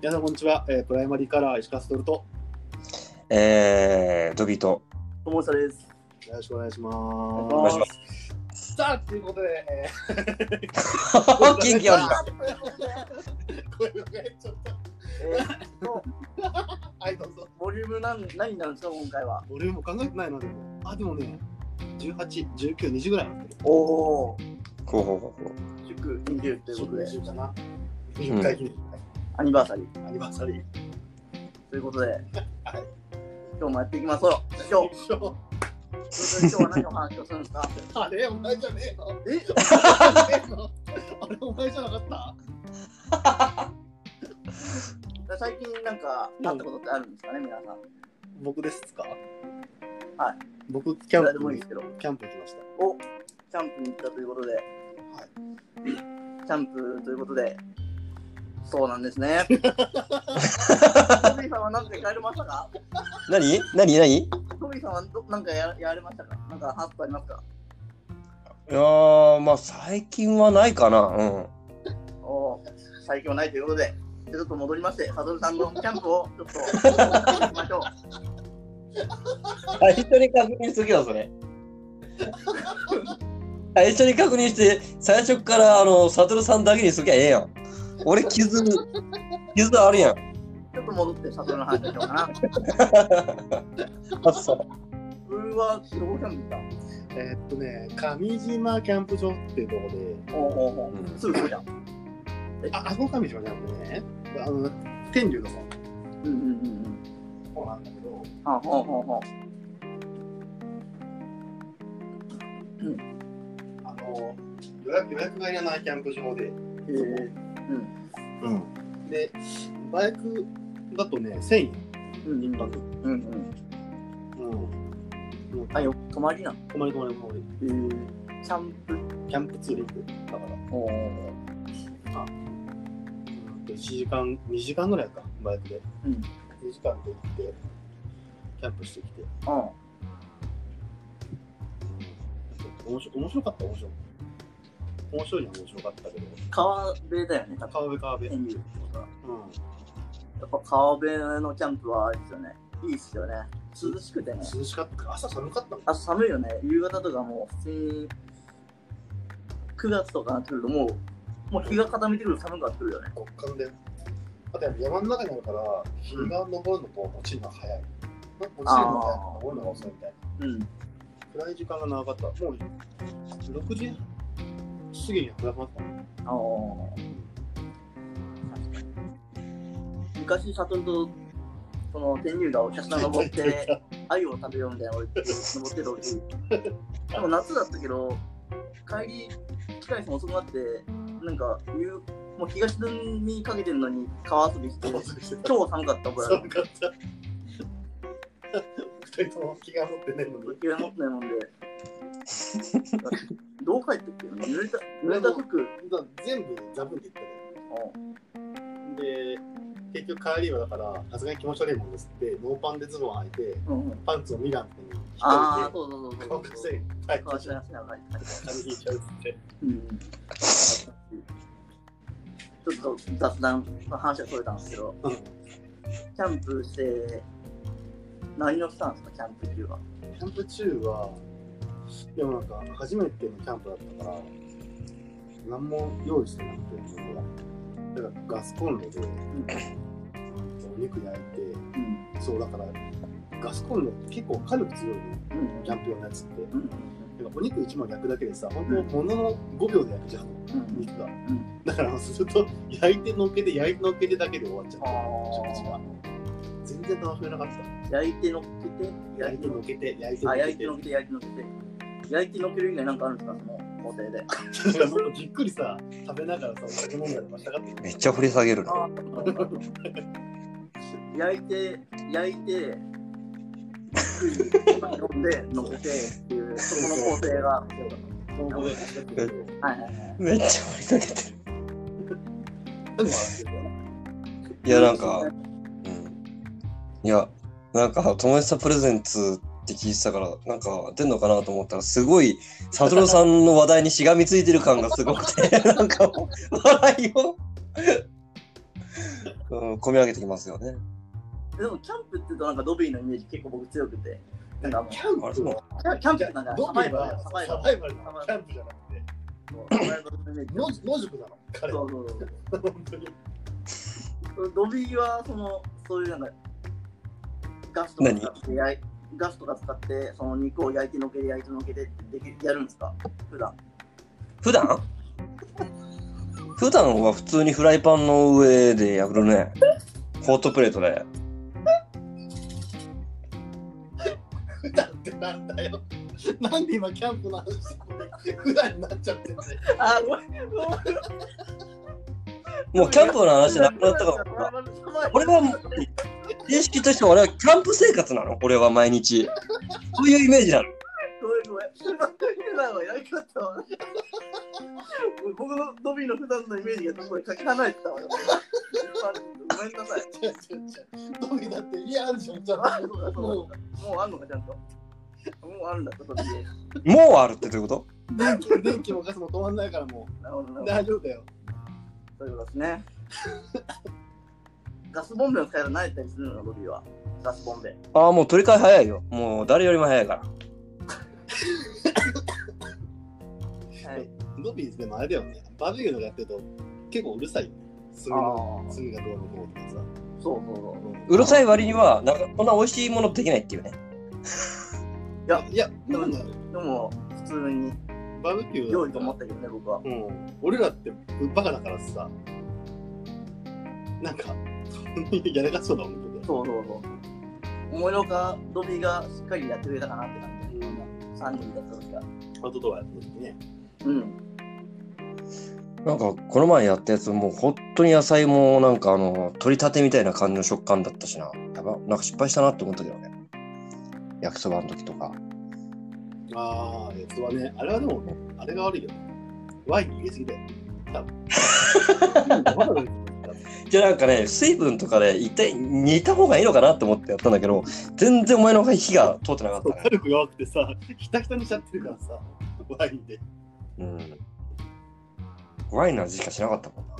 皆さんこんにちは、えープライマリーカラー石川ストルトえー、ドビート。友下です。よろしくお願いします。お願いします。さあということで、え元気あるん。ー、声が変ちょっと。えーっと、はいどうぞ。ボリューム何何なんですか、今回は。俺も考えてないなでも。あでもね181920ぐらいになってる。おお、ほうほうほうほ祝20ということで、20かな。20回記念、アニバーサリー。アニバーサリー。ということで、はい。今日もやっていきましょう。今日、今日は何の話をするんですか？あれお前じゃねえの？え？あれお前じゃなかった？最近なんか、あったことってあるんですかね、皆さん？僕ですか？はい。僕キャンプもいいですけど。キャンプ行きました。お、キャンプに行ったということで、はい。キャンプということで、そうなんですね。トビーさんは何かやられましたか？う。何？何？何？いトビーさんはどなんかややられましたか？なんか話すことありますか？やー、まあ最近はないかな。うん。お最強ないということで、ちょっと戻りまして、サドルさんのキャンプをちょっと行きましょう。最初に確認しとけよ、それ。最初に確認して、最初からあの、サトルさんだけにしときゃええやん。俺、傷、傷あるやん。ちょっと戻ってサドルの話しようかな。あ、そう。これはどこキャンプ行ったえーっとね上島キャンプ場っていうところでおうおうおううんすぐそこじゃん。あ、あそこ上島じゃなくてね、あの、天竜の方うんうんうんうん。方なんだけど、はあ、ほうほうほあの、予約予約がいらないキャンプ場で、う。へえ。うん。で、バイクだとね、1000円、うん一泊。うんうん。うん。あ、よ、泊まりなの？泊まり泊まり泊まり。へえ。キャンプ？キャンプツーリングだから、おお。1時間、2時間ぐらいか、バイクで。うん。2時間で行って、キャンプしてきて。あ面白面白かった、面白い。面白いには面白かったけど、川辺だよね。川辺川辺。うん。やっぱ川辺のキャンプはあれですよね。いいっすよね。涼しくてね。涼しかった。朝寒かったもん。あ寒いよね。夕方とかもう普通に9月とかなってくるともう、もう日が傾いてくると寒くなってくるよね。極寒で。あと山の中にあるから、日が昇るのと落ちるのが早い。落ちるのが早い、昇るのが遅いみたいな。うん。暗い時間が長かった。もう6時過ぎには暗くなったの。ああ。昔、サトルと、その天竜がお客さん登って、鮎を食べようみたいなの登ってる時。でも夏だったけど、帰り、機械も遅くなって、なんか、夕もう日が沈みかけてるのに川遊びして、超寒かった、これ。寒かった。二人とも気が持ってないのに。気が持ってないもんで。どう帰ってって濡れた、濡れた服。全部ザブンっていってね。で、結局帰りはだから、さすがに気持ち悪いもんですって、ノーパンでズボン履いて、うんうん、パンツをミランにああ、掛そうそうそうそうそう。乾かして帰って川しなしながら帰って風邪ひいちゃうって。うんちょっと雑談の話はそれたんですけど、うんキャンプして、何をしたんですか、キャンプ中は。キャンプ中は、でもなんか、初めてのキャンプだったから、何も用意してなくて、僕はだからガスコンロで、お肉焼いて、うん。そうだから、ガスコンロって結構火力強いね、うん。キャンプ用のやつって。うん。お肉1枚焼くだけでさ、本当ものの5秒で焼くじゃん、うん。肉が。んだから、すると、焼いてのっけて、焼いてのっけてだけで終わっちゃあう。食事が。全然楽しめなかった。焼いて乗っけて、焼いてのっけて、焼いてのあ、っけて焼いて乗っ。けて、焼いて乗っけて。焼いて乗っける以外なんかあるんですか、その工程で。じっくりさ、食べながらさ、お酒飲んだりとかしたか。めっちゃ振り下げるな。あ 焼いて、焼いて、飲んで、乗っけてっていう、そこの工程が。めっちゃ振り下げてる。いや、なんか、うん。いや、なんか、友達さんプレゼンツって聞いてたから、なんか出んのかなと思ったら、すごい、サトルさんの話題にしがみついてる感がすごくて、なんか、笑いをうん、込み上げてきますよね。でもキャンプって言うとなんかドビーのイメージ結構僕強くて。なんかもうキャンプ？はキャキャンプってなんかドサバイバルビーはサバイバル。バイバル。キャンプじゃなくて。野宿野宿なの彼は。そうそうそう。本当にドビーはそのそういうなんかガスとか使って焼いガスとか使ってその肉を焼いてのけて焼いてのけてってできやるんですか？普段。普段？普段は普通にフライパンの上でやるね。ホットプレートで。普段ってなんだよ。なんで今キャンプの話して普段になっちゃってんだよあごめん。ごめん。もうキャンプの話なくなったから。俺はもう認識としては俺はキャンプ生活なの？俺は毎日。そういうイメージなの。ごめんごめん普段はやり方は僕のドビーの普段のイメージがすごいかけ離れてたわよごめんなさい。ドビーだって家あるじゃんちゃんももうあんのかちゃんと。もうあるんだ。ったドビーもうあるってどういうこう電気も電気もガスも止まんないからもう大丈夫だよ。そういうことですね。ガスボンベの使い方慣れたりするのロビーは。ガスボンベ。とああ、もう取り替え早いよ。もう誰よりも早いから。はい。ドビーでもあれだよねバーベキューとかやってると結構うるさいよね炭のあ炭がどうのこうとかさそうそうそう。うるさい割には、なんかこんな美味しいものできないっていうね。いや、いやでもねでも、普通にバーベキュー良いと思ったけどね、僕は。うん、俺らってバカだからさ、なんか、やらかしそうだもんけど。そうそうそう。思いのほか、ドビーがしっかりやってくれたかなって感じ。3人だった時は。アウトドアやった時ね。うん。なんかこの前やったやつもう本当に野菜もなんかあの取り立てみたいな感じの食感だったしな。やば、なんか失敗したなって思ったけどね。焼きそばの時とか。ああ、やつはね、あれはでも、あれが悪いよね。ワイン入れすぎだよ。多分。じゃあなんかね、水分とかで一体煮た方がいいのかなって思ってやったんだけど、全然お前の火が通ってなかったね。火力弱くてさ、ひたひたにしちゃってるからさ、ワインで。うん。ワインの味しかしなかったもんな。